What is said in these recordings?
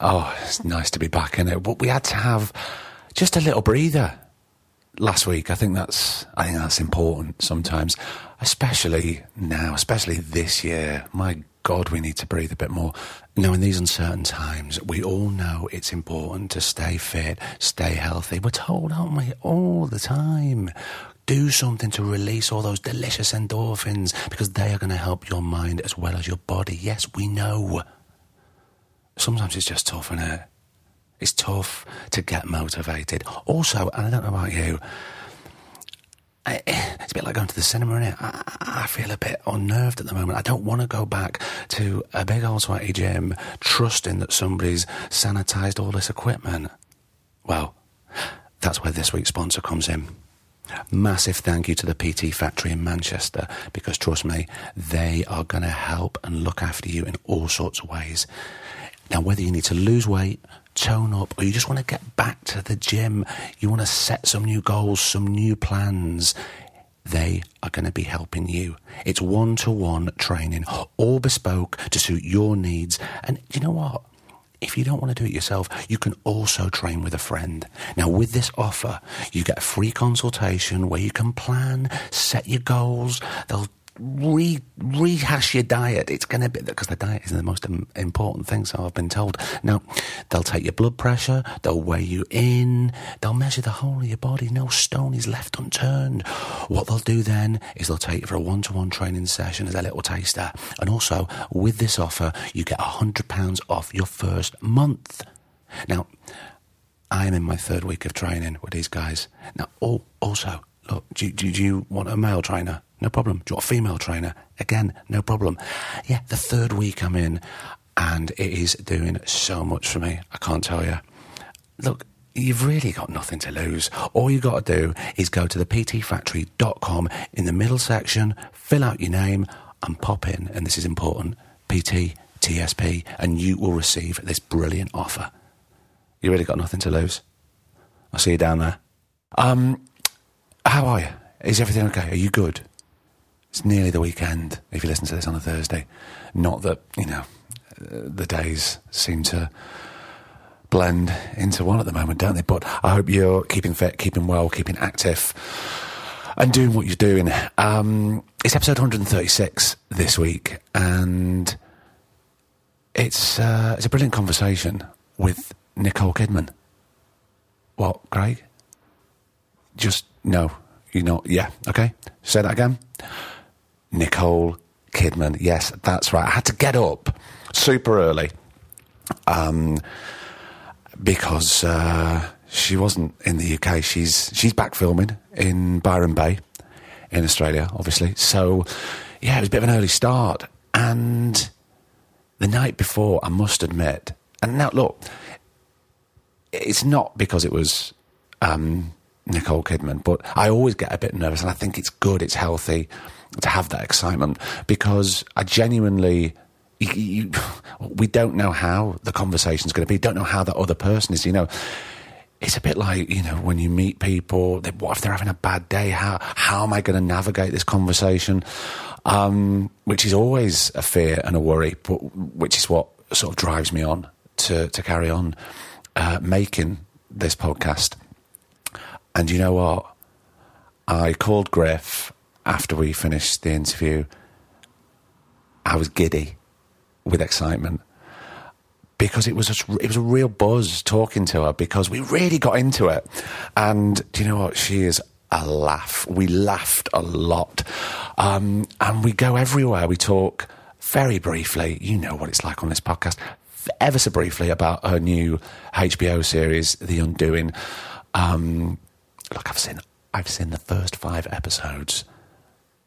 Oh, it's nice to be back in it. But we had to have just a little breather last week. I think that's I think that's important sometimes, especially now, especially this year. My God, we need to breathe a bit more. Now, in these uncertain times, we all know it's important to stay fit, stay healthy. We're told, aren't we, all the time? Do something to release all those delicious endorphins because they are going to help your mind as well as your body. Yes, we know sometimes it's just tough, isn't it? It's tough to get motivated. Also, and I don't know about you, I, it's a bit like going to the cinema, innit? I, I feel a bit unnerved at the moment. I don't want to go back to a big old sweaty gym trusting that somebody's sanitised all this equipment. Well, that's where this week's sponsor comes in. Massive thank you to the PT Factory in Manchester because trust me, they are going to help and look after you in all sorts of ways. Now, whether you need to lose weight, tone up, or you just want to get back to the gym, you want to set some new goals, some new plans, they are going to be helping you. It's one to one training, all bespoke to suit your needs. And you know what? If you don't want to do it yourself, you can also train with a friend. Now, with this offer, you get a free consultation where you can plan, set your goals. They'll re rehash your diet. It's going to be because the diet is the most important thing. So I've been told. Now they'll take your blood pressure, they'll weigh you in, they'll measure the whole of your body. No stone is left unturned. What they'll do then is they'll take you for a one-to-one training session as a little taster, and also with this offer, you get a hundred pounds off your first month. Now. I am in my third week of training with these guys. Now, also, look, do, do, do you want a male trainer? No problem. Do you want a female trainer? Again, no problem. Yeah, the third week I'm in, and it is doing so much for me. I can't tell you. Look, you've really got nothing to lose. All you've got to do is go to the ptfactory.com in the middle section, fill out your name, and pop in, and this is important, PT TSP, and you will receive this brilliant offer. You really got nothing to lose. I'll see you down there. Um, how are you? Is everything okay? Are you good? It's nearly the weekend if you listen to this on a Thursday. Not that, you know, the days seem to blend into one at the moment, don't they? But I hope you're keeping fit, keeping well, keeping active, and doing what you're doing. Um, it's episode 136 this week, and it's uh, it's a brilliant conversation with Nicole Kidman. What, Craig? Just no, you're not. yeah, okay. Say that again. Nicole Kidman. Yes, that's right. I had to get up super early um, because uh, she wasn't in the UK. She's she's back filming in Byron Bay in Australia, obviously. So yeah, it was a bit of an early start. And the night before, I must admit, and now look, it's not because it was um, Nicole Kidman, but I always get a bit nervous, and I think it's good, it's healthy to have that excitement because I genuinely. You, you, we don't know how the conversation's going to be. Don't know how that other person is. You know, it's a bit like you know when you meet people. They, what if they're having a bad day? How how am I going to navigate this conversation? Um, which is always a fear and a worry, but which is what sort of drives me on to to carry on uh, making this podcast. And you know what? I called Griff after we finished the interview, I was giddy with excitement because it was a, it was a real buzz talking to her because we really got into it. And do you know what? She is a laugh. We laughed a lot, um, and we go everywhere. We talk very briefly. You know what it's like on this podcast. Ever so briefly about her new HBO series, The Undoing. Um, look, I've seen I've seen the first five episodes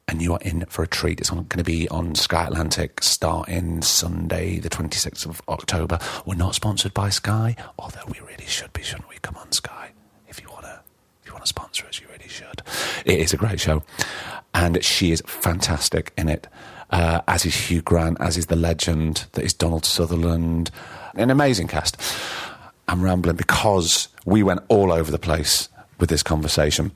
and you are in for a treat. It's going to be on Sky Atlantic starting Sunday, the 26th of October. We're not sponsored by Sky, although we really should be, shouldn't we? Come on, Sky. If you want to, if you want to sponsor us, you really should. It is a great show, and she is fantastic in it. Uh, as is Hugh Grant, as is the legend that is Donald Sutherland. An amazing cast. I'm rambling because we went all over the place with this conversation.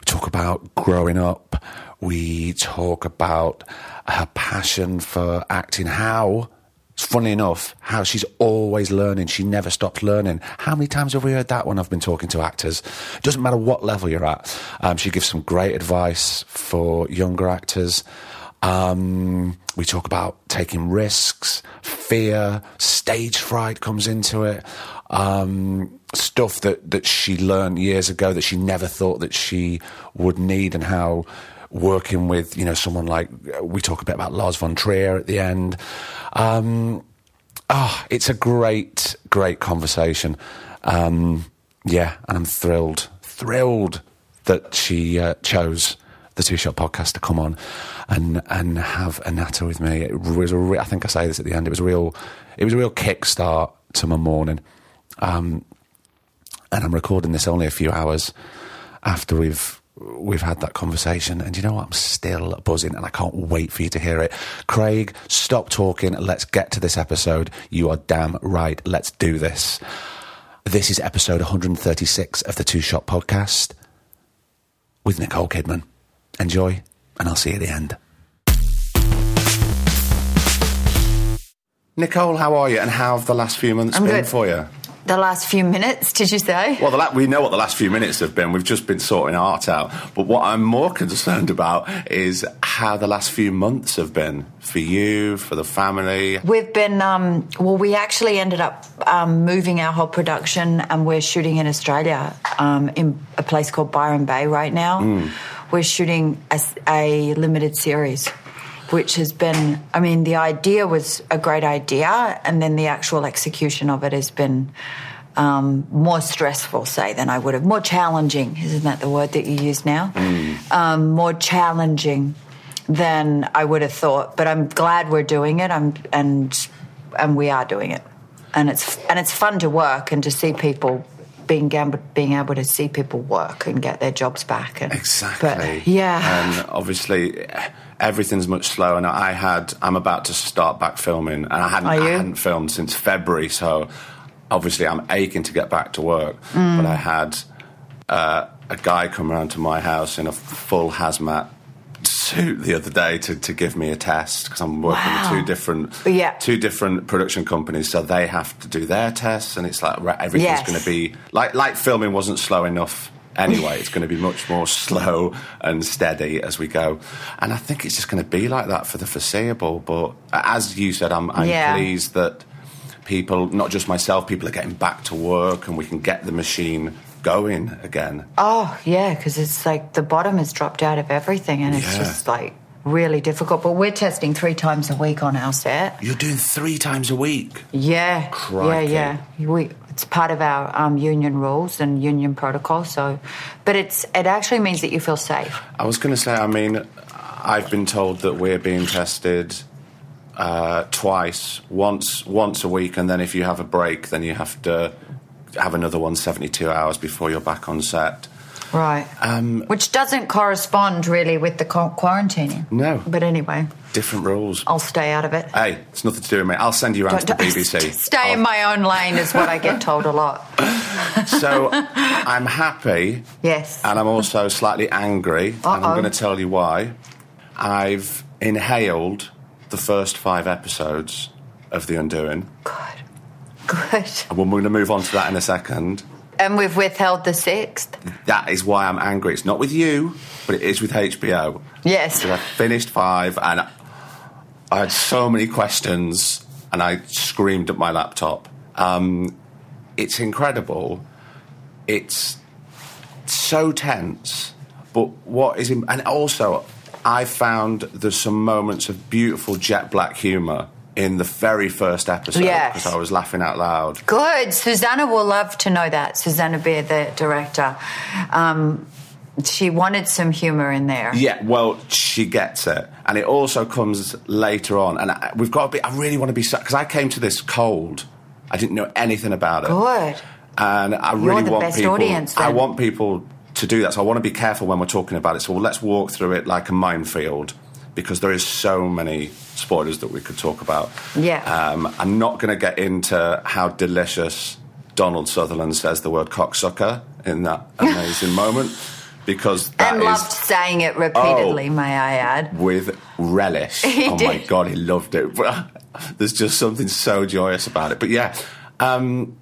We talk about growing up. We talk about her passion for acting. How, it's funny enough, how she's always learning. She never stops learning. How many times have we heard that when I've been talking to actors? It doesn't matter what level you're at. Um, she gives some great advice for younger actors. Um, we talk about taking risks, fear, stage fright comes into it. Um, stuff that, that she learned years ago that she never thought that she would need, and how working with you know someone like we talk a bit about Lars von Trier at the end. Um, oh, it's a great, great conversation. Um, yeah, and I'm thrilled, thrilled that she uh, chose the Two Shot podcast to come on and and have a natter with me. It was a re- I think I say this at the end. It was a real it was a real kickstart to my morning. Um, and I'm recording this only a few hours after we've we've had that conversation. And you know what? I'm still buzzing, and I can't wait for you to hear it. Craig, stop talking. Let's get to this episode. You are damn right. Let's do this. This is episode 136 of the Two Shot Podcast with Nicole Kidman. Enjoy, and I'll see you at the end. Nicole, how are you, and how have the last few months I'm been good. for you? The last few minutes, did you say? Well, the la- we know what the last few minutes have been. We've just been sorting art out. But what I'm more concerned about is how the last few months have been for you, for the family. We've been, um, well, we actually ended up um, moving our whole production and we're shooting in Australia um, in a place called Byron Bay right now. We're shooting a limited series. Which has been, I mean, the idea was a great idea, and then the actual execution of it has been um, more stressful, say, than I would have. More challenging, isn't that the word that you use now? Um, more challenging than I would have thought. But I'm glad we're doing it. I'm and and we are doing it, and it's and it's fun to work and to see people being able, being able to see people work and get their jobs back. And, Exactly. But, yeah. And obviously, everything's much slower. And I had, I'm about to start back filming, and I hadn't, I hadn't filmed since February. So obviously, I'm aching to get back to work. Mm. But I had uh, a guy come around to my house in a full hazmat suit the other day to, to give me a test because I'm working Wow. with two different Yeah. two different production companies, so they have to do their tests, and it's like everything's Yes. going to be like like filming wasn't slow enough anyway. it's going to be much more slow and steady as we go, and I think it's just going to be like that for the foreseeable. But as you said, I'm, I'm Yeah. pleased that people, not just myself, people are getting back to work, and we can get the machine going again. Oh, yeah, because it's like the bottom has dropped out of everything and it's Yeah. just like really difficult. But we're testing three times a week on our set. You're doing three times a week. Yeah. Crikey. Yeah, yeah. We, it's part of our um, union rules and union protocol. So, but it's it actually means that you feel safe. I was going to say, I mean, I've been told that we're being tested uh, twice, once once a week, and then if you have a break, then you have to have another one 72 hours before you're back on set. Right. Um, Which doesn't correspond really with the quarantining. No. But anyway, Different rules. I'll stay out of it. Hey, it's nothing to do with me. I'll send you around to the BBC. Stay in I'll- my own lane is what I get told a lot. So I'm happy. Yes. And I'm also slightly angry. And I'm going to tell you why. I've inhaled the first five episodes of The Undoing. Good. Good. And we're going to move on to that in a second. And we've withheld the sixth. That is why I'm angry. It's not with you, but it is with HBO. Yes. I finished five and I had so many questions and I screamed at my laptop. Um, it's incredible. It's so tense, but what is. Im- and also, I found there's some moments of beautiful jet black humour in the very first episode Yes. because I was laughing out loud. Good. Susanna will love to know that. Susanna Bier, the director. Um, She wanted some humor in there. Yeah, well, she gets it, and it also comes later on. And I, we've got to be. I really want to be because I came to this cold. I didn't know anything about it. Good. And I You're really the want best people. audience, I want people to do that. So I want to be careful when we're talking about it. So let's walk through it like a minefield because there is so many spoilers that we could talk about. Yeah. Um, I'm not going to get into how delicious Donald Sutherland says the word cocksucker in that amazing moment because that and is loved saying it repeatedly, Oh. may I add. with relish. He oh my god, he loved it. There's just something so joyous about it. But yeah, um,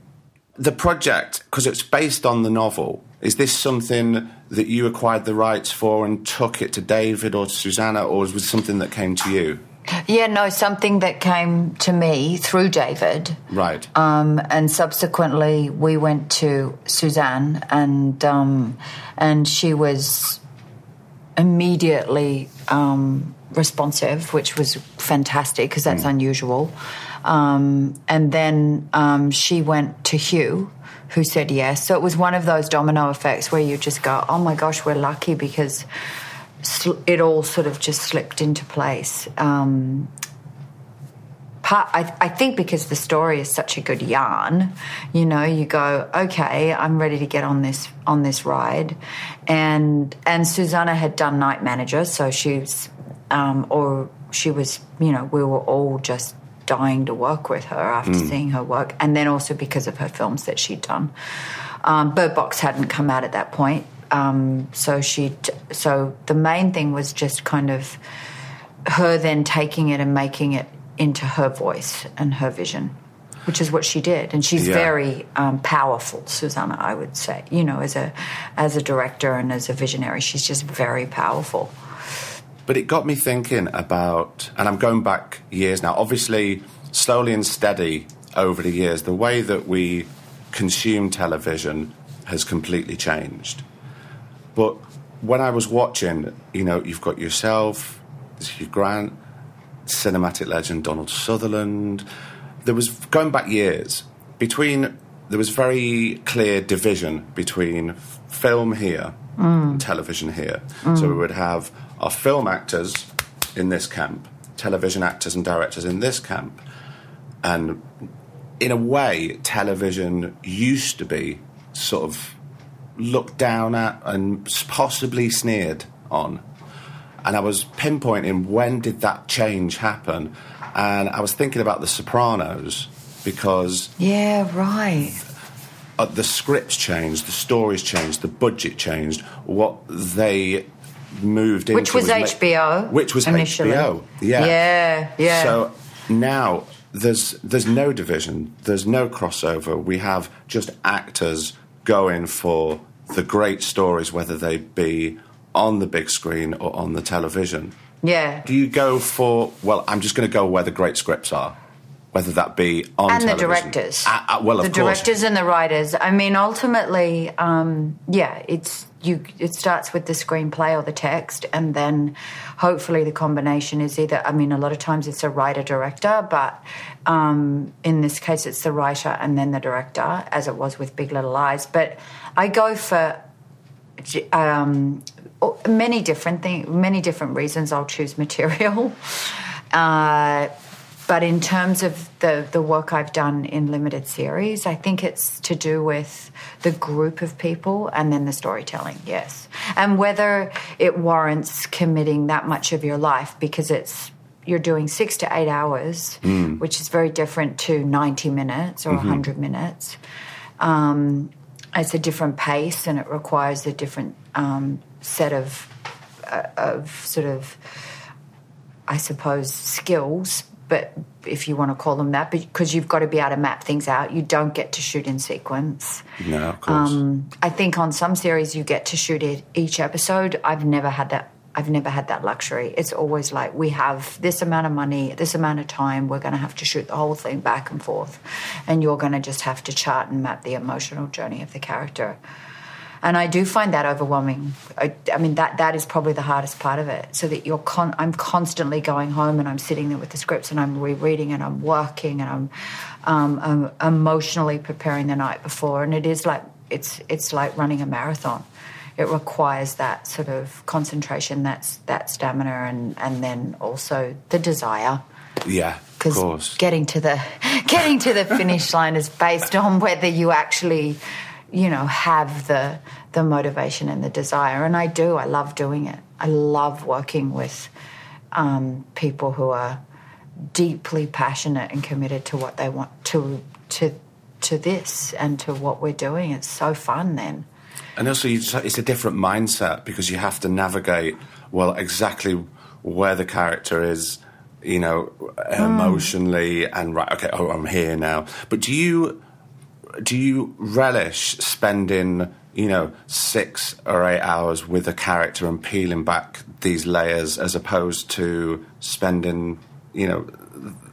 the project because it's based on the novel. Is this something that you acquired the rights for and took it to David or to Susanna, or was it something that came to you? Yeah, no, something that came to me through David. Right. Um, and subsequently, we went to Suzanne, and um, and she was immediately um, responsive, which was fantastic because that's unusual. Um, and then um, she went to Hugh, who said yes. So it was one of those domino effects where you just go, "Oh my gosh, we're lucky," because it all sort of just slipped into place. Um, part, I, I think because the story is such a good yarn, you know, you go, okay, I'm ready to get on this on this ride, and and Susanna had done Night Manager, so she's, um, or she was, you know, we were all just dying to work with her after seeing her work, and then also because of her films that she'd done. Um, Bird Box hadn't come out at that point, um, so she, so the main thing was just kind of her then taking it and making it into her voice and her vision, which is what she did. And she's Yeah. very um, powerful, Susanna. I would say, you know, as a as a director and as a visionary, she's just very powerful. But it got me thinking about, and I'm going back years now, obviously, slowly and steady over the years, the way that we consume television has completely changed. But when I was watching, you know, you've got yourself, Hugh Grant, cinematic legend Donald Sutherland. There was, going back years, between, there was very clear division between film here and mm. television here. Mm. So we would have our film actors in this camp, television actors and directors in this camp. And in a way, television used to be sort of looked down at and possibly sneered on. And I was pinpointing when did that change happen? And I was thinking about The Sopranos because Yeah, right. uh, the scripts changed, the stories changed, the budget changed, what they moved into. Which was ma- HBO Which was initially. HBO. Yeah. Yeah, yeah. So now there's there's no division, there's no crossover. We have just actors going for the great stories, whether they be on the big screen or on the television. Yeah. Do you go for? Well, I'm just going to go where the great scripts are, whether that be on and the directors. Uh, uh, well, the of course. The directors and the writers. I mean, ultimately, um, yeah, it's you. It starts with the screenplay or the text, and then hopefully the combination is either. I mean, a lot of times it's a writer director, but um, in this case, it's the writer and then the director, as it was with Big Little Lies. But I go for um, many different things, many different reasons. I'll choose material. Uh, but in terms of the, the work I've done in limited series, I think it's to do with the group of people and then the storytelling, yes. And whether it warrants committing that much of your life because it's you're doing six to eight hours, which is very different to 90 minutes or 100 minutes. Um, it's a different pace and it requires a different um, set of, uh, of sort of I suppose, skills, but if you want to call them that, because you've got to be able to map things out. You don't get to shoot in sequence. No, of course. Um, I think on some series you get to shoot it each episode. I've never had that. I've never had that luxury. It's always like we have this amount of money, this amount of time. We're going to have to shoot the whole thing back and forth, and you're going to just have to chart and map the emotional journey of the character. And I do find that overwhelming. I, I mean, that that is probably the hardest part of it. So that you're, con- I'm constantly going home and I'm sitting there with the scripts and I'm rereading and I'm working and I'm, um, I'm emotionally preparing the night before. And it is like it's it's like running a marathon. it requires that sort of concentration, that's that stamina, and and then also the desire. Yeah, of Because course. getting to the getting to the finish line is based on whether you actually, you know, have the the motivation and the desire. And I do. I love doing it. I love working with um, people who are deeply passionate and committed to what they want to to to this and to what we're doing. It's so fun then. And also, just, it's a different mindset because you have to navigate well exactly where the character is, you know, emotionally, and right. Okay, oh, I'm here now. But do you do you relish spending, you know, six or eight hours with a character and peeling back these layers as opposed to spending, you know,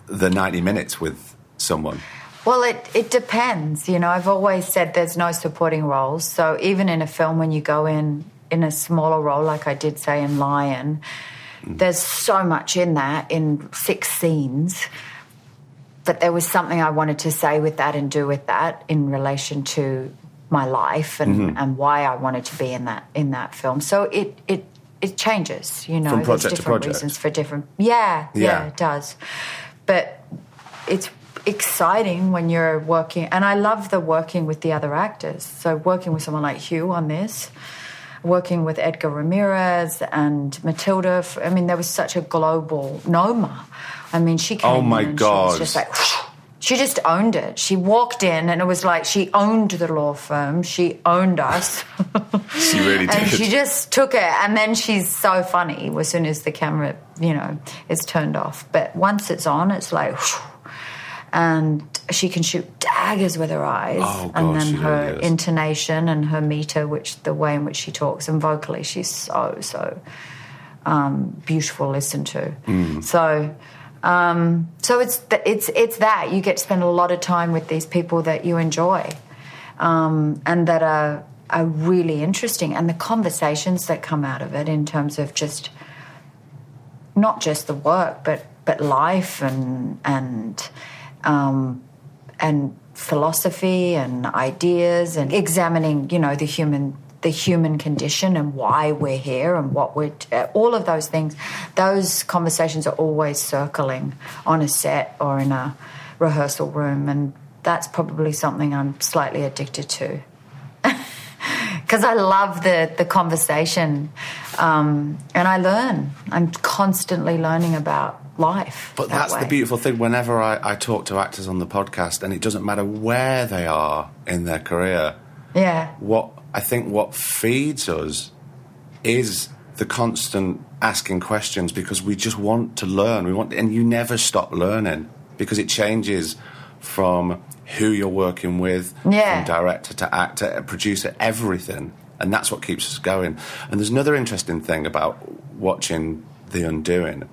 the ninety minutes with someone? Well, it, it depends. You know, I've always said there's no supporting roles. So even in a film, when you go in in a smaller role, like I did say in Lion, there's so much in that in six scenes. But there was something I wanted to say with that and do with that in relation to my life and, mm-hmm. and why I wanted to be in that in that film. So it it it changes. You know, From there's project to different project. reasons for different. Yeah, yeah, Yeah. it does. But it's exciting when you're working and I love the working with the other actors. So working with someone like Hugh on this, working with Edgar Ramirez and Matilda. I mean, there was such a global Noma. I mean, she came Oh my in and she God. was just like she just owned it. She walked in and it was like she owned the law firm. She owned us. She really and did. she just took it and then she's so funny as soon as the camera you know is turned off but once it's on it's like and she can shoot daggers with her eyes Oh, and God, then she her really intonation and her meter which the way in which she talks and vocally she's so so um, beautiful to listen to Mm. so um, so it's th- it's it's that you get to spend a lot of time with these people that you enjoy um, and that are are really interesting, and the conversations that come out of it in terms of just not just the work, but but life and and um, and philosophy and ideas and examining, you know, the human the human condition and why we're here and what we're uh, all of those things. Those conversations are always circling on a set or in a rehearsal room, and that's probably something I'm slightly addicted to because I love the the conversation, um, and I learn. I'm constantly learning about life. But that that's the beautiful thing. Whenever I, I talk to actors on the podcast, and it doesn't matter where they are in their career, Yeah, what I think what feeds us is the constant asking questions because we just want to learn. We want, and you never stop learning because it changes from who you're working with, Yeah. from director to actor, producer, everything, and that's what keeps us going. And there's another interesting thing about watching The Undoing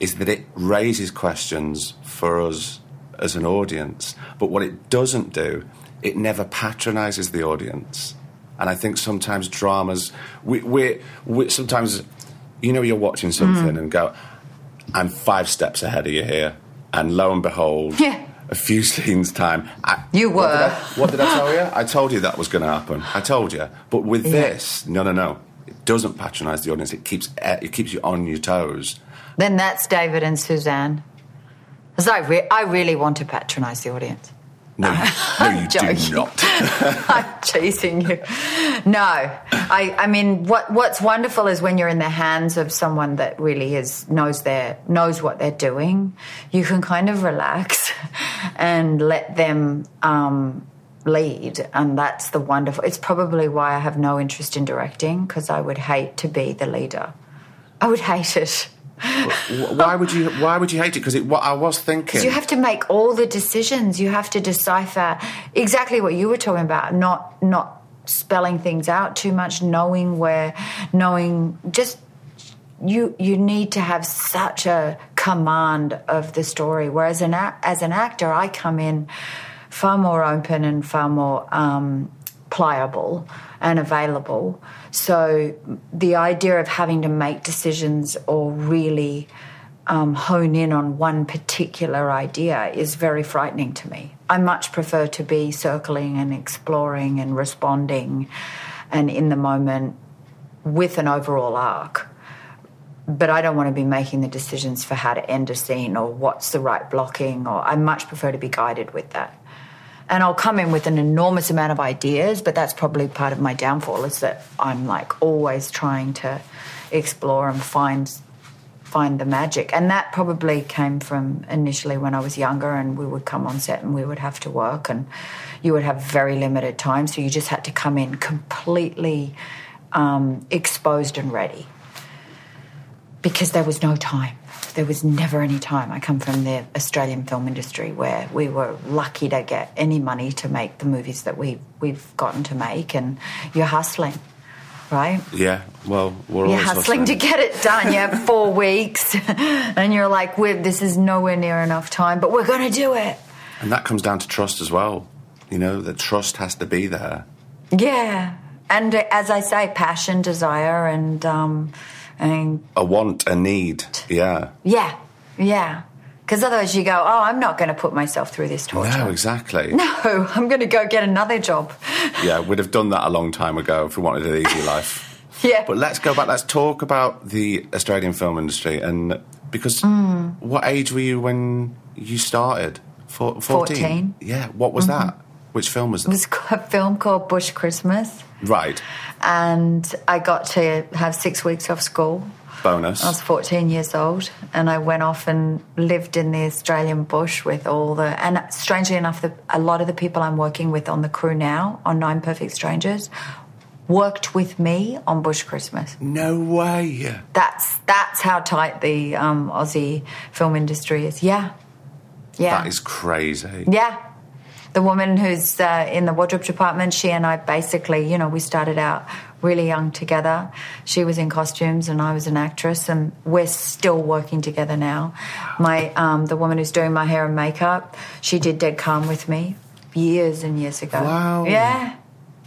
is that it raises questions for us as an audience, but what it doesn't do, it never patronizes the audience. And I think sometimes dramas, we, we, we sometimes, you know, you're watching something and go, I'm five steps ahead of you here. And lo and behold, Yeah. a few scenes time. I, You What did, were. I, what did I tell you? I told you that was going to happen. I told you. But with Yeah. this, no, no, no. It doesn't patronize the audience. It keeps, eh, it keeps you on your toes. then that's David and Suzanne. Because I, re- I really want to patronise the audience. No, no, you do not. I'm chasing you. No, I, I mean, what, what's wonderful is when you're in the hands of someone that really is knows their knows what they're doing. You can kind of relax and let them um, lead, and that's the wonderful. It's probably why I have no interest in directing because I would hate to be the leader. I would hate it. Wh- why would you? Why would you hate it? Because what I was thinking. You have to make all the decisions. You have to decipher exactly what you were talking about. Not not spelling things out too much. Knowing where, knowing just you. You need to have such a command of the story. Whereas an as an actor, I come in far more open and far more um, pliable and available. So the idea of having to make decisions or really um, hone in on one particular idea is very frightening to me. I much prefer to be circling and exploring and responding and in the moment with an overall arc. But I don't want to be making the decisions for how to end a scene or what's the right blocking, or I much prefer to be guided with that. And I'll come in with an enormous amount of ideas, but that's probably part of my downfall is that I'm like always trying to explore and find find the magic. And that probably came from initially when I was younger and we would come on set and we would have to work and you would have very limited time. So you just had to come in completely um, exposed and ready because there was no time. There was never any time. I come from the Australian film industry where we were lucky to get any money to make the movies that we, we've gotten to make, and you're hustling right? Yeah, well, we're You're always hustling to get it done. You have four weeks, and you're like, this is nowhere near enough time, but we're going to do it. And that comes down to trust as well. You know, the trust has to be there. Yeah. And as I say, passion, desire, and, um, and A want, a need. Yeah. yeah, yeah. Because otherwise you go, oh, I'm not going to put myself through this torture. No, exactly. No, I'm going to go get another job. Yeah, we'd have done that a long time ago if we wanted an easy life. Yeah. But let's go back. Let's talk about the Australian film industry. And because Mm. what age were you when you started? Four, 14? 14. Yeah. What was that? Which film was that? It was a film called Bush Christmas, Right. and I got to have six weeks off school. Bonus. I was 14 years old and I went off and lived in the Australian bush with all the. And strangely enough, the, a lot of the people I'm working with on the crew now on Nine Perfect Strangers worked with me on Bush Christmas. no way. That's that's how tight the um, Aussie film industry is. Yeah, yeah, That is crazy. yeah. The woman who's uh, in the wardrobe department, she and I basically, you know, we started out really young together. She was in costumes and I was an actress, and we're still working together now. My um, the woman who's doing my hair and makeup, she did Dead Calm with me years and years ago. Wow. Yeah,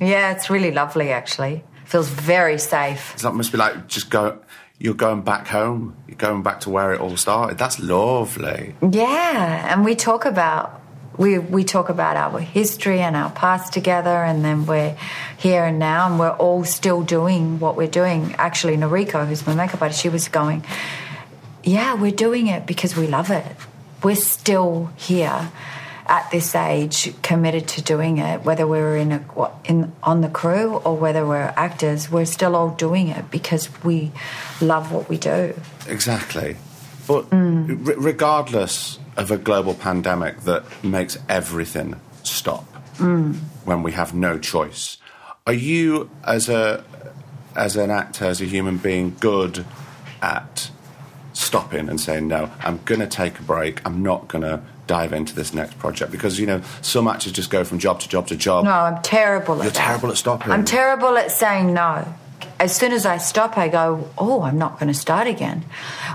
yeah, it's really lovely actually. Feels very safe. That must be like just go. You're going back home. You're going back to where it all started. That's lovely. Yeah, and we talk about we we talk about our history and our past together, and then we're here and now, and we're all still doing what we're doing. Actually, Noriko, who's my makeup artist, she was going, "Yeah, we're doing it because we love it. We're still here." At this age, committed to doing it, whether we're in a in on the crew or whether we're actors, we're still all doing it because we love what we do. Exactly. But Mm. r- regardless of a global pandemic that makes everything stop Mm. when we have no choice, are you, as a as an actor, as a human being, good at stopping and saying no? I'm going to take a break. I'm not going to dive into this next project because you know some actors just go from job to job to job. No, I'm terrible at You're that. terrible at stopping. I'm terrible at saying no. As soon as I stop, I go, "Oh, I'm not going to start again."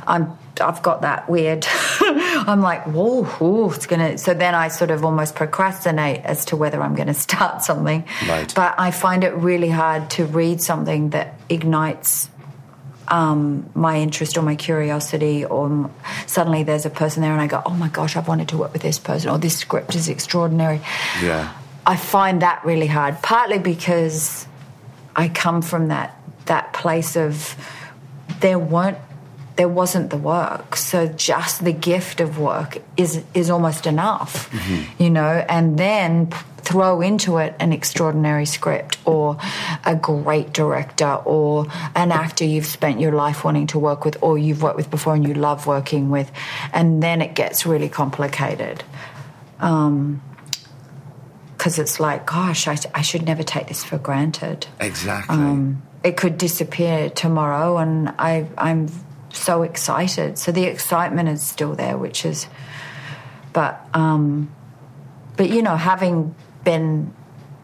I'm. I've got that weird. I'm like, whoa, whoa, it's gonna. So then I sort of almost procrastinate as to whether I'm going to start something. Right. But I find it really hard to read something that ignites um, my interest or my curiosity, or m- suddenly there's a person there and I go, oh my gosh, I've wanted to work with this person, or this script is extraordinary. Yeah. I find that really hard, partly because I come from that that place of there weren't there wasn't the work, so just the gift of work is is almost enough, you know, and then throw into it an extraordinary script or a great director or an actor you've spent your life wanting to work with or you've worked with before and you love working with and then it gets really complicated Um, because it's like, gosh, I, I should never take this for granted. Exactly. Um, it could disappear tomorrow, and I, I'm so excited. So the excitement is still there, which is, but, um, but you know, having been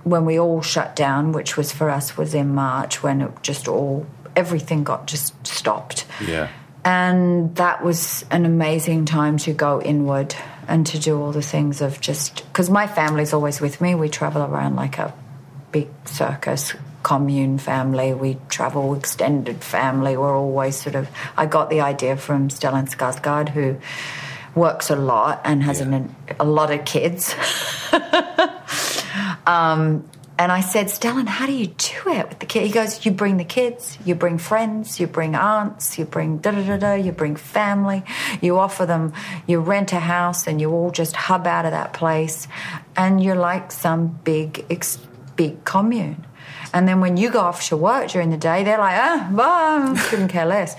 when we all shut down, which was for us was in March when it just all everything got just stopped. yeah. And that was an amazing time to go inward and to do all the things of just because my family's always with me. We travel around like a big circus commune family. We travel extended family. We're always sort of. I got the idea from Stellan Skarsgård, who works a lot and has Yeah. an, a lot of kids. Um, and I said, Stellan, how do you do it with the kid? He goes, you bring the kids, you bring friends, you bring aunts, you bring da da da da, you bring family, you offer them, you rent a house, and you all just hub out of that place, and you're like some big, ex- big commune. And then when you go off to work during the day, they're like, ah, well, couldn't care less.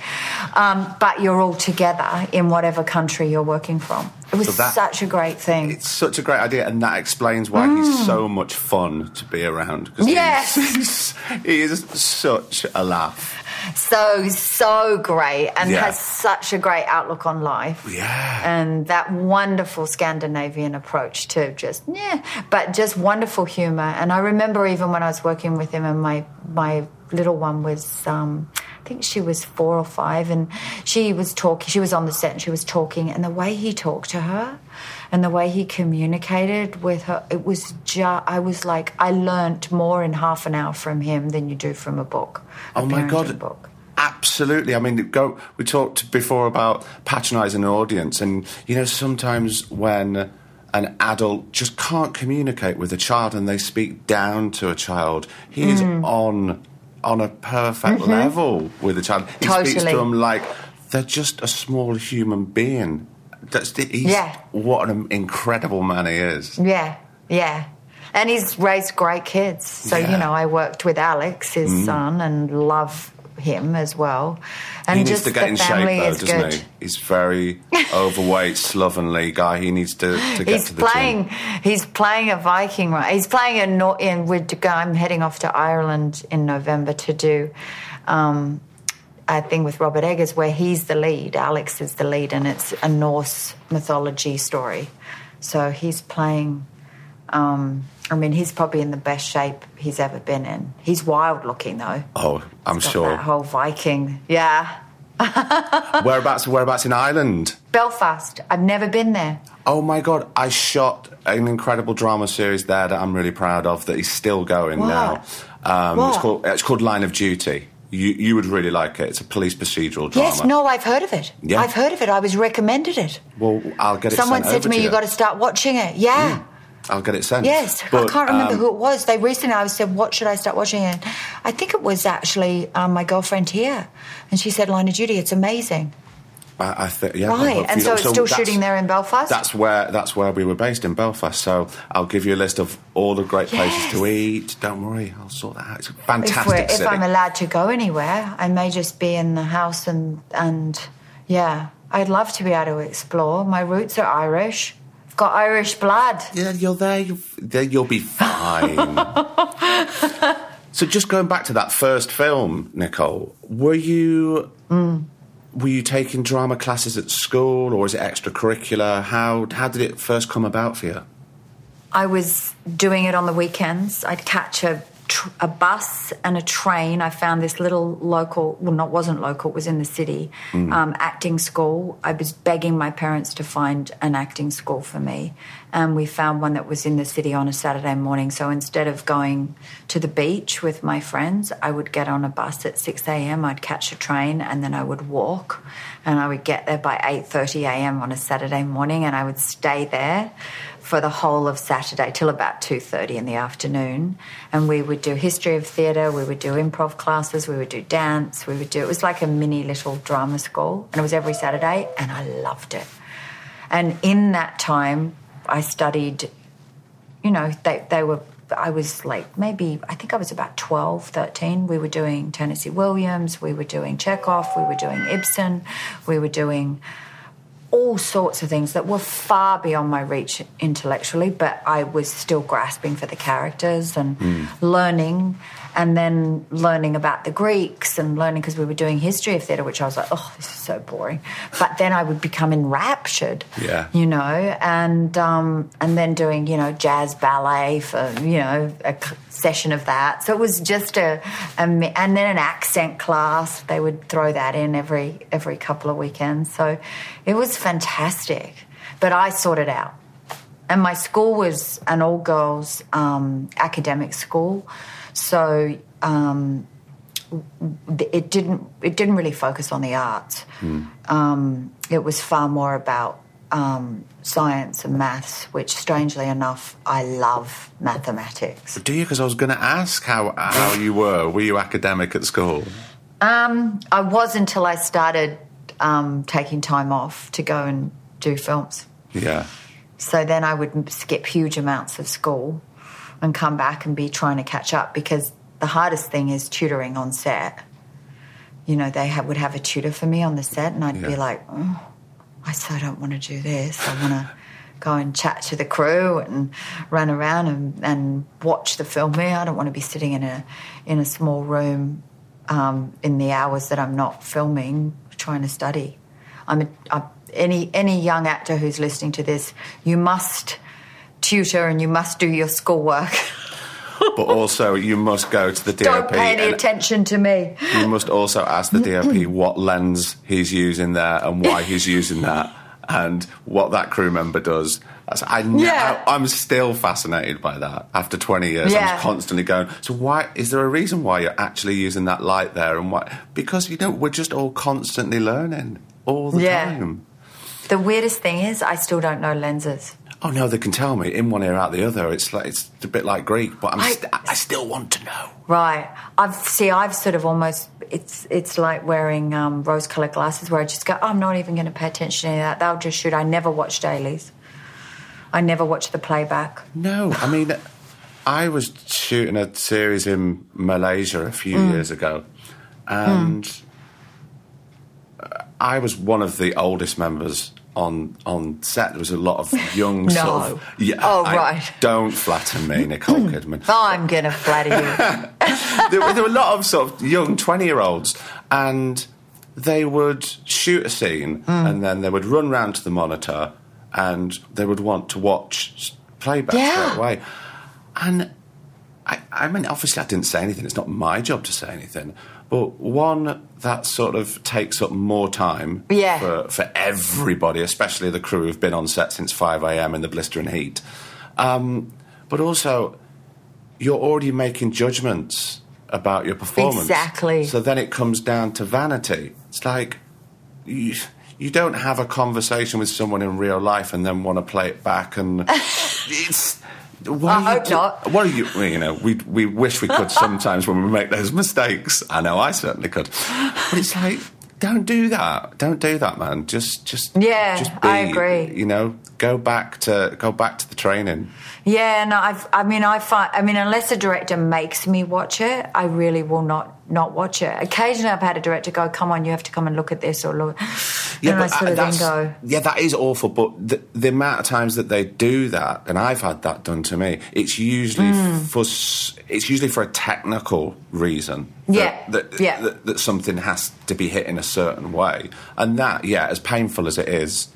Um, but you're all together in whatever country you're working from. It was So that- such a great thing. It's such a great idea, and that explains why he's so much fun to be around. Mm. Yes. he is such a laugh. So so great and Yeah. has such a great outlook on life Yeah. and that wonderful scandinavian approach to just yeah but just wonderful humor and i remember even when i was working with him and my my little one was um I think she was four or five, and she was talking. She was on the set, and she was talking, and the way he talked to her, and the way he communicated with her, it was just. I was like, I learnt more in half an hour from him than you do from a book. a Oh my god! book. Absolutely. I mean, go. We talked before about patronising an audience, and you know, sometimes when an adult just can't communicate with a child and they speak down to a child, he is Mm. on on a perfect level with a child. He speaks to Mm-hmm. Them like they're just a small human being. That's he's, Yeah. What an incredible man he is. Yeah, yeah. And he's raised great kids. So, Yeah. Mm. you know, I worked with Alex, his son, and love him as well. And he needs just to get the in shape, though, doesn't good. he? He's very overweight, slovenly guy. He needs to, to get He's to the playing. gym. He's playing a Viking. Right? He's playing a. Nor- in with. I'm heading off to Ireland in November to do um, a thing with Robert Eggers where he's the lead. Alex is the lead, and it's a Norse mythology story. So he's playing. Um, I mean, he's probably in the best shape he's ever been in. He's wild looking though. Oh, I'm sure. that whole Viking. Yeah, Whereabouts? Whereabouts in Ireland? Belfast. I've never been there. Oh my god! I shot an incredible drama series there that I'm really proud of. That is still going What? now. Um, What? It's called it's called Line of Duty. You you would really like it. It's a police procedural drama. Yes, no, I've heard of it. Yeah. I've heard of it. I was recommended it. Well, I'll get it. Someone said to me, you. "You got to start watching it." Yeah. I'll get it sent. Yes, But, I can't remember um, who it was. They recently, I said, "What should I start watching?" And I think it was actually um, my girlfriend here, and she said, "Line of Duty, it's amazing." I, I think yeah. Right, and so it's still shooting there in Belfast. That's where that's where we were based in Belfast. So I'll give you a list of all the great places to eat. Don't worry, I'll sort that out. It's a if, fantastic we're, if. I'm allowed to go anywhere, I may just be in the house and and yeah, I'd love to be able to explore. My roots are Irish. I've got Irish blood. yeah, you're there. You'll, there, you'll be fine. so just going back to that first film, Nicole, were you Mm. Were you taking drama classes at school, or is it extracurricular? How how did it first come about for you? I was doing it on the weekends. I'd catch a tr- a bus and a train. I found this little local, well, not wasn't local, it was in the city, um, acting school. I was begging my parents to find an acting school for me, and we found one that was in the city on a Saturday morning. So instead of going to the beach with my friends, I would get on a bus at six a.m. I'd catch a train, and then I would walk, and I would get there by eight thirty a.m. on a Saturday morning, and I would stay there for the whole of Saturday till about 2:30 in the afternoon. And we would do history of theatre we would do improv classes we would do dance we would do it was like a mini little drama school and it was every Saturday and I loved it. And in that time I studied you know they they were I was like maybe I think I was about 12 13 we were doing Tennessee Williams we were doing Chekhov we were doing Ibsen we were doing all sorts of things that were far beyond my reach intellectually, but I was still grasping for the characters and hmm. learning, and then learning about the Greeks and learning because we were doing history of theatre, which I was like, oh, this is so boring. But then I would become enraptured, Yeah. you know, and um, and then doing you know jazz ballet for you know a session of that. So it was just a, a and then an accent class. They would throw that in every every couple of weekends. So it was fantastic. But I sorted out, and my school was an all girls um, academic school, so. Um, it didn't it didn't really focus on the arts. Um, it was far more about um, science and maths, which strangely enough, I love mathematics. Do you? Because I was going to ask how how you were. Were you academic at school? Um, I was until I started um, taking time off to go and do films. Yeah. So then I would skip huge amounts of school and come back and be trying to catch up because the hardest thing is tutoring on set. You know, they ha- would have a tutor for me on the set, and I'd be like, oh, I so don't want to do this. I want to go and chat to the crew and run around and, and watch the filming. I don't want to be sitting in a in a small room um, in the hours that I'm not filming, trying to study. I'm, a, I'm any any young actor who's listening to this, you must tutor and you must do your schoolwork. But also, you must go to the DOP. Don't pay any attention to me. You must also ask the DOP what lens he's using there and why he's using that, and what that crew member does. I, Yeah. I, am still fascinated by that. After 20 years, Yeah. I'm constantly going. So why is there a reason why you're actually using that light there, and why? Because you know we're just all constantly learning all the Yeah. time. The weirdest thing is, I still don't know lenses. Oh no, they can tell me in one ear out the other. It's like it's a bit like Greek, but I'm I- st- I still want to know. Right. I've see. I've sort of almost. It's it's like wearing um, rose-colored glasses, where I just go. "Oh, I'm not even going to pay attention to any of that. They'll just shoot. I never watch dailies. I never watch the playback. No, I mean, I was shooting a series in Malaysia a few Mm. years ago, and I was one of the oldest members on on set. There was a lot of young No. sort of yeah. Oh, I- right. Don't flatter me, Nicole Kidman. I'm going to flatter you. there, were- there were a lot of sort of young 20 year olds and they would shoot a scene Mm. and then they would run round to the monitor and they would want to watch playback Yeah. straight away and I, I mean obviously i didn't say anything it's not my job to say anything but one that sort of takes up more time Yeah. for, for everybody especially the crew who've been on set since 5am in the blistering heat um, but also you're already making judgments about your performance. Exactly. So then it comes down to vanity. It's like you, you don't have a conversation with someone in real life and then want to play it back and it's. What I hope not. What are you? You know, we we wish we could sometimes when we make those mistakes. I know I certainly could, but it's like. Don't do that. Don't do that, man. Just, just, Yeah, just be, I agree. You know, go back to go back to the training. Yeah, no, I've, I mean, I find, I mean, unless a director makes me watch it, I really will not not watch it. Occasionally, I've had a director go, "Come on, you have to come and look at this," or look, and I but, sort uh, of then go, Yeah, that is awful. But the, the amount of times that they do that, and I've had that done to me, it's usually Hmm. for it's usually for a technical reason. Yeah, that, that, yeah. That, that something has to be hit in a certain way, and that, yeah, as painful as it is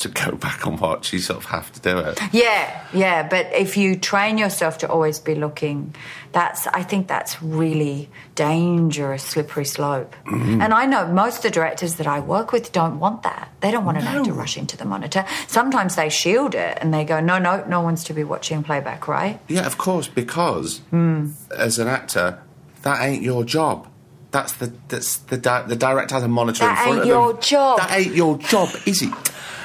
to go back and watch, you sort of have to do it. Yeah, yeah, but if you train yourself to always be looking, that's I think that's really dangerous, slippery slope. Mm-hmm. And I know most of the directors that I work with don't want that. They don't want an actor rushing to the monitor. Sometimes they shield it and they go, "No, no, no one's to be watching playback, right?" Yeah, of course, because Hmm. as an actor, that ain't your job. That's the that's the di- the director has a monitor That in front of them. That ain't your job. That ain't your job, is it?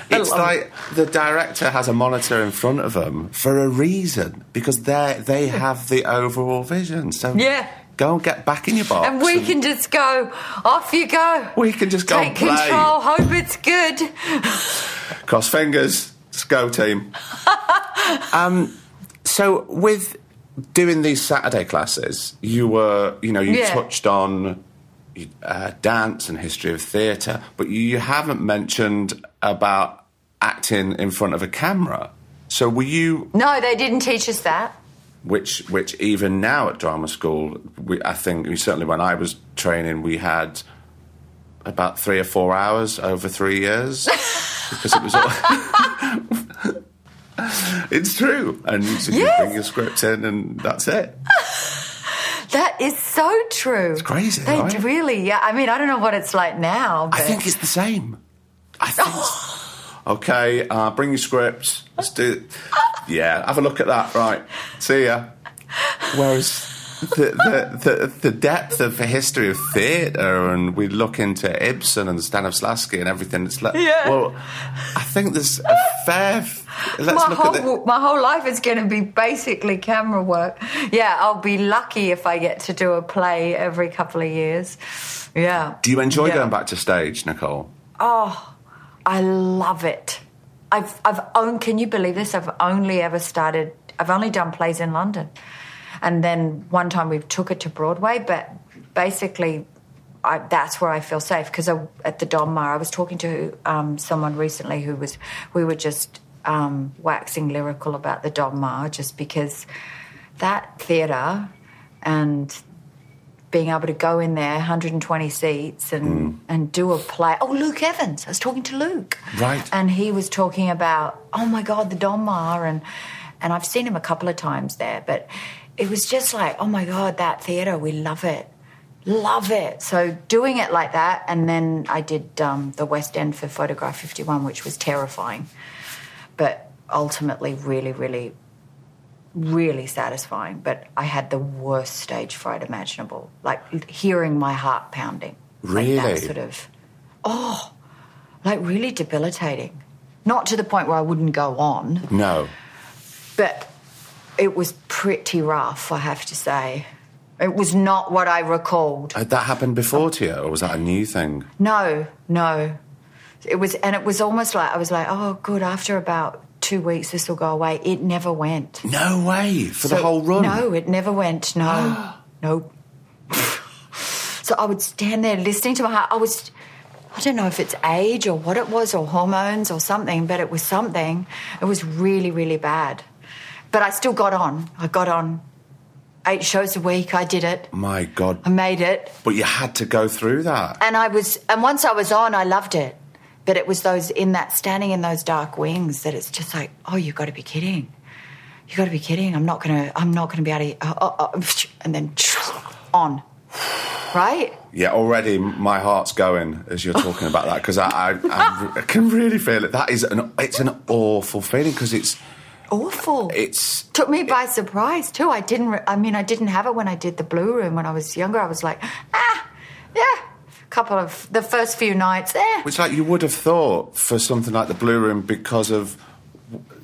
It's like the director has a monitor in front of them for a reason because they they have the overall vision. So Yeah. go and get back in your box. And we can just go, off you go. we can just go Take and play. control, hope it's good. Cross fingers. Let's go, team. um, so with doing these Saturday classes, you were, you know, you Yeah. touched on uh, dance and history of theatre, but you haven't mentioned about acting in front of a camera. So were you, No, they didn't teach us that. which, which even now at drama school, we, I think we, certainly when I was training, we had about three or four hours over three years because it was all. it's true, and you Yes. bring your script in, and that's it. That is so true. It's crazy, They right? really, yeah. I mean, I don't know what it's like now. But I think it's the same. I think. it's- okay, uh, bring your scripts. Let's do. Yeah, have a look at that. Right, see ya. Whereas the, the, the, the depth of the history of theatre, and we look into Ibsen and Stanislavski and everything. It's like, Yeah. well, I think there's a fair. Let's my whole the. my whole life is going to be basically camera work. Yeah, I'll be lucky if I get to do a play every couple of years. Yeah. Do you enjoy Yeah. going back to stage, Nicole? Oh, I love it. I've I've owned. Can you believe this? I've only ever started. I've only done plays in London, and then one time we took it to Broadway. But basically, I, that's where I feel safe because at the Donmar, I was talking to um, someone recently who was. We were just um, waxing lyrical about the Donmar, just because that theatre and being able to go in there, 120 seats, and and do a play. Oh, Luke Evans. I was talking to Luke, Right. And he was talking about, oh my God, the Donmar, and and I've seen him a couple of times there, but it was just like, oh my God, that theatre, we love it. Love it. So doing it like that, and then I did um, the West End for Photograph 51, which was terrifying, but ultimately really, really really satisfying, but I had the worst stage fright imaginable. Like hearing my heart pounding. Like Really? that sort of, oh, like really debilitating. Not to the point where I wouldn't go on, No. but it was pretty rough, I have to say. It was not what I recalled. Had that happened before to you, or was that a new thing? No, no. It was, and it was almost like I was like, oh, good. After about two weeks, this will go away. It never went. No way for the whole run. No, it never went. No, no. so I would stand there listening to my heart. I was, I don't know if it's age or what it was or hormones or something, but it was something. It was really, really bad. But I still got on. I got on. Eight shows a week. I did it. My God! I made it. But you had to go through that. And I was, and once I was on, I loved it. But it was those in that standing in those dark wings that it's just like, oh, you've got to be kidding. You've got to be kidding. I'm not gonna. I'm not gonna be able to. Oh, oh, oh, and then on, right? Yeah, already my heart's going as you're talking about that because I, I, I, I can really feel it. That is an it's an awful feeling because it's Awful. it's Took me by surprise too. I didn't. I mean, I didn't have it when I did the Blue Room when I was younger. I was like, ah, yeah. Couple of the first few nights there. it's like you would have thought for something like the Blue Room because of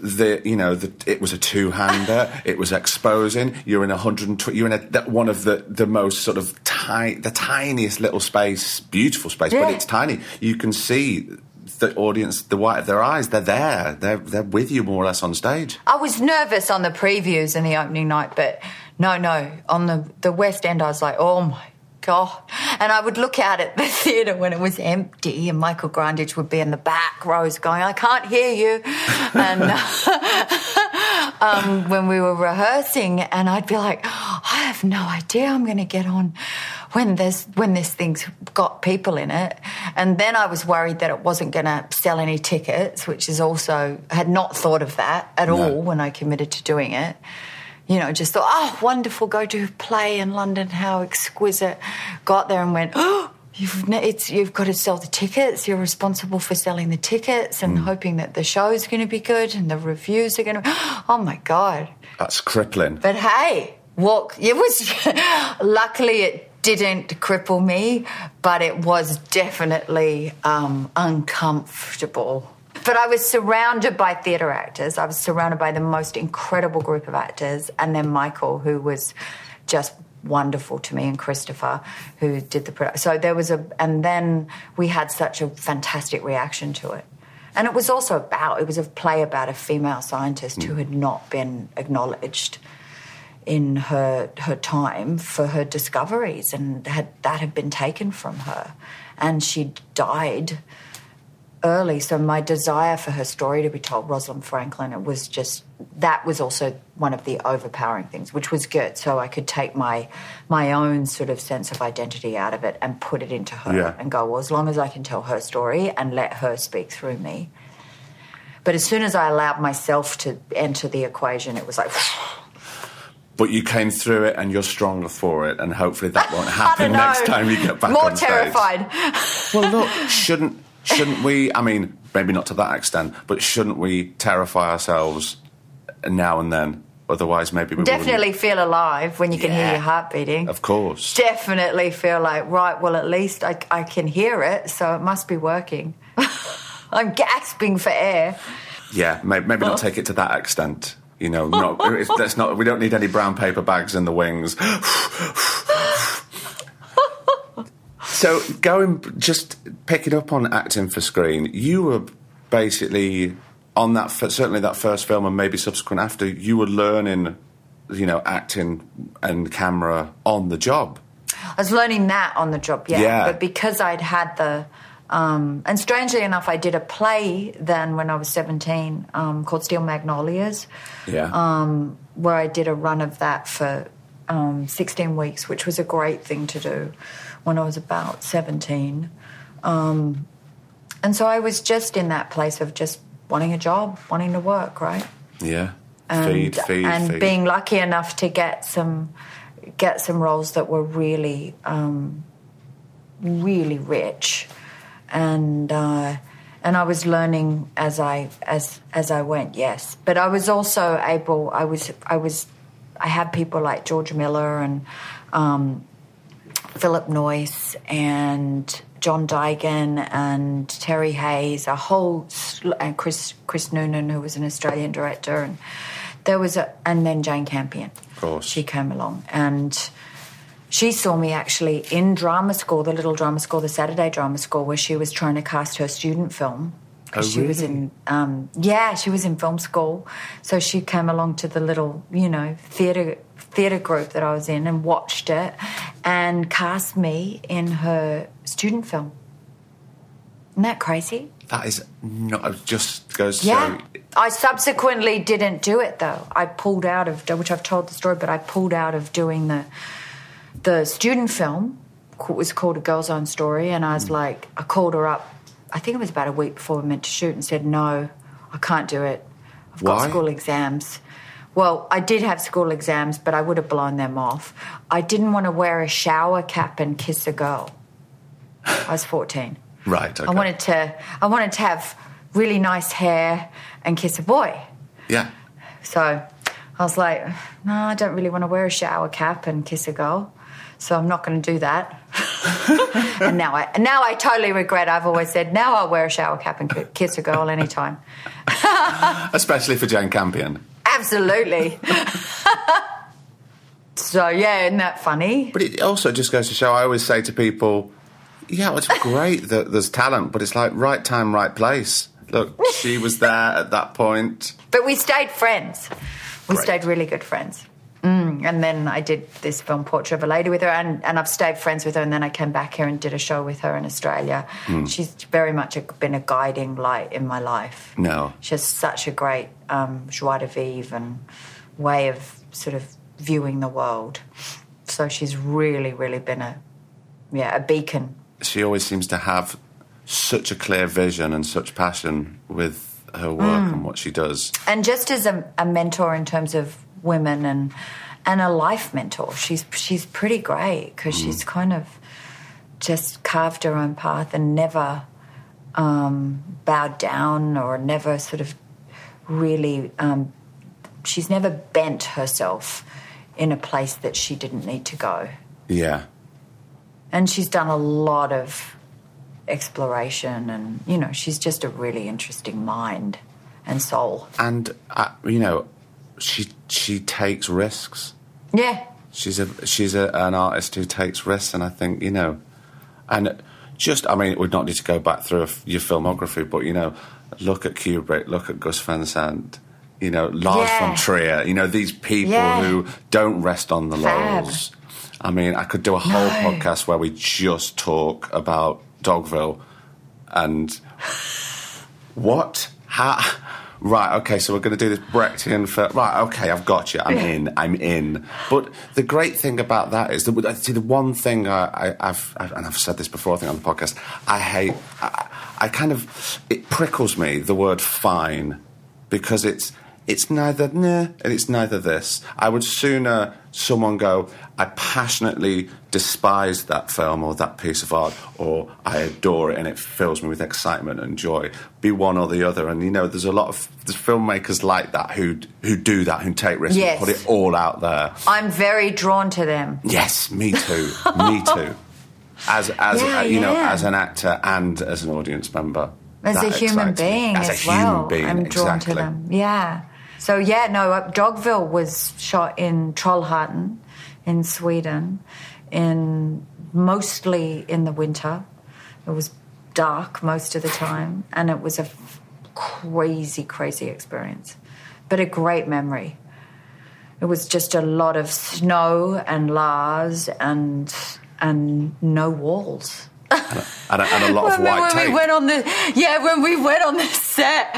the you know the, it was a two hander. it was exposing. You're in a hundred and twenty. You're in a, that one of the the most sort of tiny, the tiniest little space, beautiful space, Yeah. but it's tiny. You can see. The audience, the white of their eyes, they're there. They're they're with you more or less on stage. I was nervous on the previews and the opening night, but no, no. On the, the West End, I was like, oh my God. And I would look out at the theatre when it was empty, and Michael Grandage would be in the back rows going, I can't hear you. And um, when we were rehearsing, and I'd be like, I have no idea I'm going to get on when there's when this thing's got people in it. And then I was worried that it wasn't going to sell any tickets, which is also I had not thought of that at No. all when I committed to doing it. You know, just thought, oh, wonderful, go to play in London, how exquisite. Got there and went, oh, you've, it's, you've got to sell the tickets. You're responsible for selling the tickets and hoping that the show's going to be good and the reviews are going to. Oh my God. That's crippling. But hey, walk. It was luckily it didn't cripple me, but it was definitely um, uncomfortable. But I was surrounded by theatre actors. I was surrounded by the most incredible group of actors, and then Michael, who was just wonderful to me, and Christopher, who did the production. So there was a, and then we had such a fantastic reaction to it. And it was also about, it was a play about a female scientist who hmm. had not been acknowledged in her her time for her discoveries and had that had been taken from her and she died early so my desire for her story to be told rosalind franklin it was just that was also one of the overpowering things which was good so i could take my my own sort of sense of identity out of it and put it into her Yeah. and go well as long as i can tell her story and let her speak through me but as soon as i allowed myself to enter the equation it was like But you came through it and you're stronger for it, and hopefully that won't happen next time you get back More terrified. Well, look, shouldn't shouldn't we? I mean, maybe not to that extent, but shouldn't we terrify ourselves now and then Otherwise, maybe we wouldn't- Definitely feel alive when you can hear your heart beating. Of course. Definitely feel like, right, well, at least I, I can hear it, so it must be working. I'm gasping for air. Yeah, maybe, maybe not take it to that extent. You know, not, it's, that's not. We don't need any brown paper bags in the wings. so, going just picking up on acting for screen, you were basically on that. Certainly, that first film, and maybe subsequent after, you were learning, you know, acting and camera on the job. I was learning that on the job, yeah. Yeah. But because I'd had the, um, and strangely enough, I did a play then when I was 17 um, called Steel Magnolias, Yeah. um, where I did a run of that for um, 16 weeks, which was a great thing to do when I was about 17. Um, and so I was just in that place of just wanting a job, wanting to work, right? yeah. and, feed, feed, and feed. being lucky enough to get some get some roles that were really um, really rich and uh, and I was learning as I as as I went yes but I was also able I was I was I had people like George Miller and um, Philip Noyce and John Duigan and Terry Hayes, a whole and Chris Chris Noonan, who was an Australian director, and there was a and then Jane Campion. Of course. she came along and she saw me actually in drama school, the little drama school, the Saturday drama school, where she was trying to cast her student film. Oh, she was in, um, yeah, she was in film school. So she came along to the little, you know, theatre theatre group that I was in and watched it and cast me in her student film. Isn't that crazy? that is not. it Just goes. to Yeah. show- I subsequently didn't do it though. I pulled out of which I've told the story, but I pulled out of doing the the student film. It was called A Girl's Own Story, and I was Mm. like, I called her up. I think it was about a week before we meant to shoot, and said, "No, I can't do it. I've got school exams." Well, I did have school exams, but I would have blown them off. I didn't want to wear a shower cap and kiss a girl. I was fourteen. Right. Okay. I wanted to I wanted to have really nice hair and kiss a boy. Yeah. So I was like, no, I don't really want to wear a shower cap and kiss a girl. So I'm not going to do that. and now I now I totally regret. I've always said now I'll wear a shower cap and kiss a girl anytime. Especially for Jane Campion. Absolutely. so yeah, isn't that funny? But it also just goes to show. I always say to people, "Yeah, it's great that there's talent, but it's like right time, right place." Look, she was there at that point. But we stayed friends. We Great. stayed really good friends. Mm, and then I did this film, Portrait of a Lady, with her, and, and I've stayed friends with her. And then I came back here and did a show with her in Australia. She's very much a, been a guiding light in my life. No, She has such a great um, joie de vivre and way of sort of viewing the world. So she's really, really been a yeah a beacon. she always seems to have such a clear vision and such passion with her work Mm. and what she does. and just as a, a mentor in terms of women and and a life mentor. She's she's pretty great because she's kind of just carved her own path and never um, bowed down or never sort of really um, she's never bent herself in a place that she didn't need to go. Yeah, and she's done a lot of exploration and you know she's just a really interesting mind and soul. And uh, you know, she she takes risks. yeah She's a she's a, an artist who takes risks, and I think you know, and just I mean, we'd not need to go back through your filmography, but you know, look at Kubrick, look at Gus Van Sant, you know, Lars Yeah. von Trier, you know, these people Yeah. who don't rest on the Fab. laurels. I mean, I could do a whole No. podcast where we just talk about Dogville and what how. Right, okay, so we're going to do this Brechtian film. Right, okay, I've got you. I'm in. I'm in. But the great thing about that is that uh, see the one thing I, I've and I've said this before. I think on the podcast. I hate. I, I kind of it prickles me the word fine because it's it's neither nah and it's neither this. I would sooner someone go. I passionately despise that film or that piece of art, or I adore it and it fills me with excitement and joy. Be one or the other, and you know, there's a lot of there's filmmakers like that who who do that, who take risks, Yes. and put it all out there. I'm very drawn to them. Yes, me too, me too. As as Yeah, uh, you know, yeah. as an actor and as an audience member, As a human being as as, a human being, I'm drawn exactly. to them. Yeah. So yeah, no, uh, Dogville was shot in Trollhättan in Sweden, in mostly in the winter. It was dark most of the time, and it was a crazy, crazy experience, but a great memory. It was just a lot of snow and Lars and and no walls. And, a, and a lot of white when tape. we went on the yeah, when we went on the set,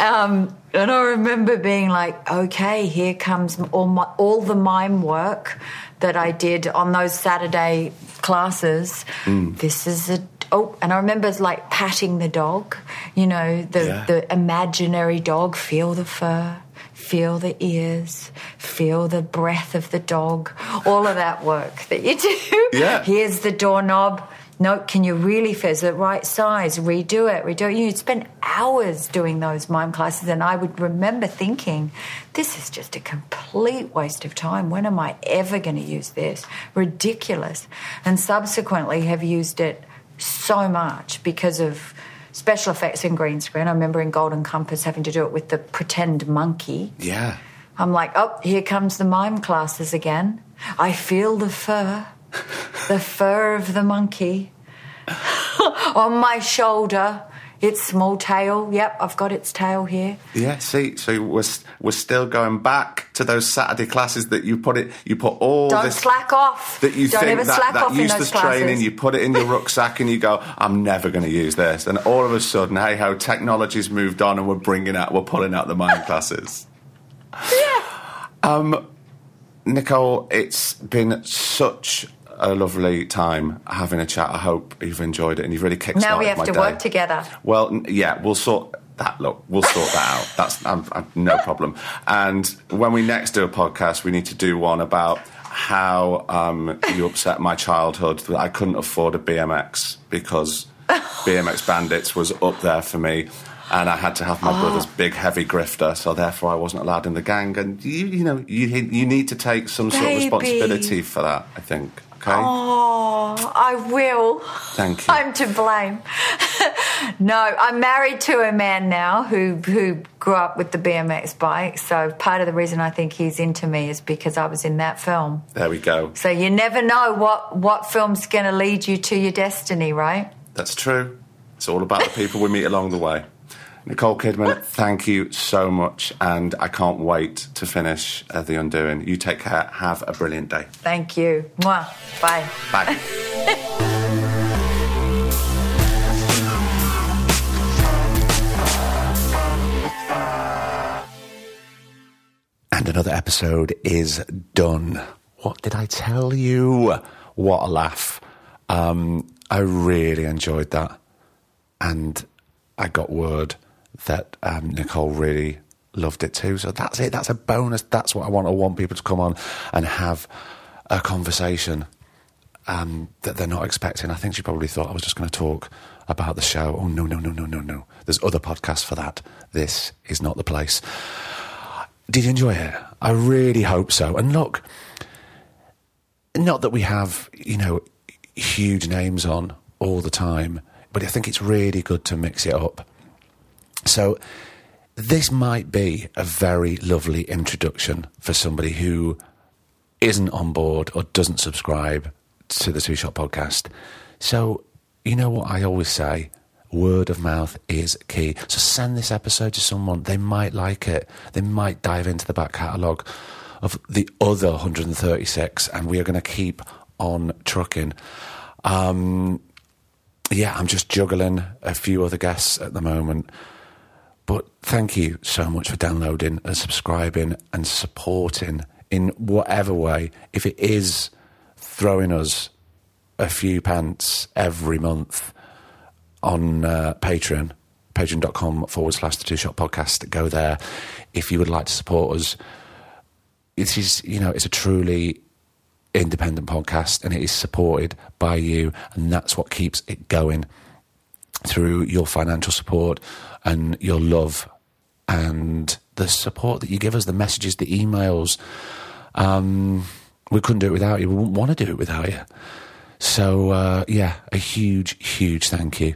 um, and I remember being like, okay, here comes all my all the mime work that I did on those Saturday classes. Mm. This is a oh, and I remember like patting the dog, you know, the Yeah. the imaginary dog, feel the fur. Feel the ears, feel the breath of the dog, all of that work that you do. Yeah. Here's the doorknob. No, can you really feel is it the right size? Redo it, redo it. You'd spend hours doing those mime classes, and I would remember thinking, this is just a complete waste of time. When am I ever going to use this? Ridiculous. And subsequently have used it so much because of special effects in green screen. I remember in Golden Compass having to do it with the pretend monkey. yeah, I'm like, oh, here comes the mime classes again. I feel the fur, the fur of the monkey on my shoulder. Its small tail. Yep, I've got its tail here. yeah. See, so we're we're still going back to those Saturday classes that you put it. You put all Don't this slack off. that you Don't think ever that, slack that off in useless training, you put it in your rucksack and you go, I'm never going to use this. And all of a sudden, hey ho, technology's moved on and we're bringing out, we're pulling out the mind classes. Yeah. Um, Nicole, it's been such a lovely time having a chat. I hope you've enjoyed it and you've really kickstarted now we have to day. work together. Well, yeah, we'll sort that. Look, we'll sort that out. That's um, um, no problem. And when we next do a podcast, we need to do one about how um, you upset my childhood. That I couldn't afford a BMX because BMX Bandits was up there for me. And I had to have my Oh. brother's big, heavy grifter, so therefore I wasn't allowed in the gang. And you, you know, you you need to take some sort of responsibility for that. I think. Okay. Oh, I will. Thank you. I'm to blame. no, I'm married to a man now who who grew up with the BMX bike. So part of the reason I think he's into me is because I was in that film. There we go. So you never know what what film's going to lead you to your destiny, right? That's true. It's all about the people we meet along the way. Nicole Kidman, thank you so much, and I can't wait to finish uh, The Undoing. You take care. Have a brilliant day. Thank you. Mwah. Bye. Bye. And another episode is done. What did I tell you? What a laugh. Um, I really enjoyed that. And I got word that um, Nicole really loved it too. So that's it. That's a bonus. That's what I want. I want people to come on and have a conversation um, that they're not expecting. I think she probably thought I was just going to talk about the show. Oh, no, no, no, no, no, no. There's other podcasts for that. This is not the place. Did you enjoy it? I really hope so. And look, not that we have, you know, huge names on all the time, but I think it's really good to mix it up. So, this might be a very lovely introduction for somebody who isn't on board or doesn't subscribe to the Two Shot podcast. So, you know what I always say? Word of mouth is key. So send this episode to someone. They might like it. They might dive into the back catalogue of the other 136, and we are going to keep on trucking. Um, yeah, I'm just juggling a few other guests at the moment. But thank you so much for downloading and subscribing and supporting in whatever way. If it is throwing us a few pence every month on uh, Patreon, patreon.com forward slash the two shot podcast, go there. If you would like to support us, it is, you know, it's a truly independent podcast and it is supported by you. And that's what keeps it going through your financial support and your love and the support that you give us, the messages, the emails. Um, we couldn't do it without you. We wouldn't want to do it without you. So, uh, yeah, a huge, huge thank you.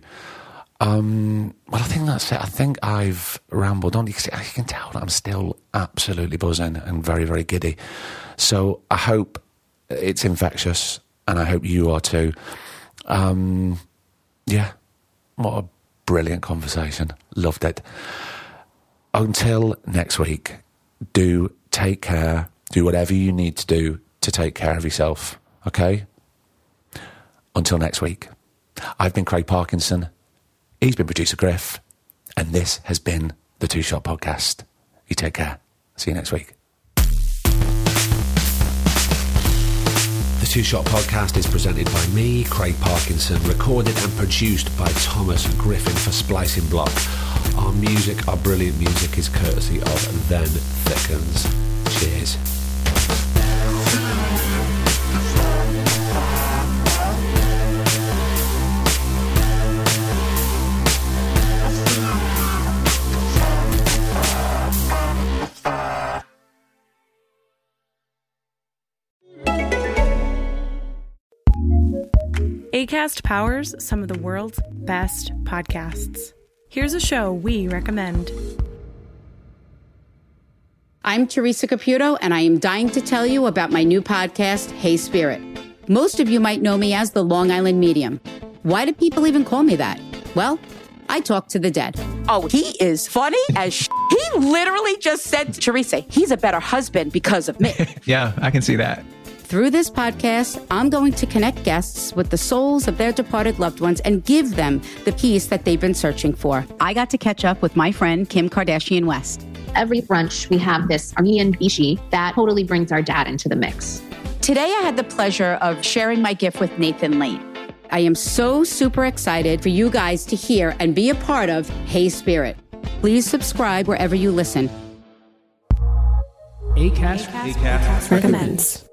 Um, well, I think that's it. I think I've rambled on. You can, tell I'm still absolutely buzzing and very, very giddy. So I hope it's infectious, and I hope you are too. Um, yeah, what a brilliant conversation. Loved it. Until next week, do take care. Do whatever you need to do to take care of yourself. Okay? Until next week, I've been Craig Parkinson. He's been producer Griff. And this has been the Two Shot Podcast. You take care. See you next week. The Two Shot Podcast is presented by me, Craig Parkinson, recorded and produced by Thomas Griffin for Splicing Block. Our music, our brilliant music, is courtesy of Then Thickens. Cheers. ACAST powers some of the world's best podcasts. Here's a show we recommend. I'm Teresa Caputo, and I am dying to tell you about my new podcast, Hey Spirit. Most of you might know me as the Long Island Medium. Why do people even call me that? Well, I talk to the dead. Oh, he is funny as sh- He literally just said to Teresa, he's a better husband because of me. yeah, I can see that. Through this podcast, I'm going to connect guests with the souls of their departed loved ones and give them the peace that they've been searching for. I got to catch up with my friend Kim Kardashian West. Every brunch, we have this Armenian bishi that totally brings our dad into the mix. Today, I had the pleasure of sharing my gift with Nathan Lane. I am so super excited for you guys to hear and be a part of Hey Spirit. Please subscribe wherever you listen. ACAST, ACAST, recommends.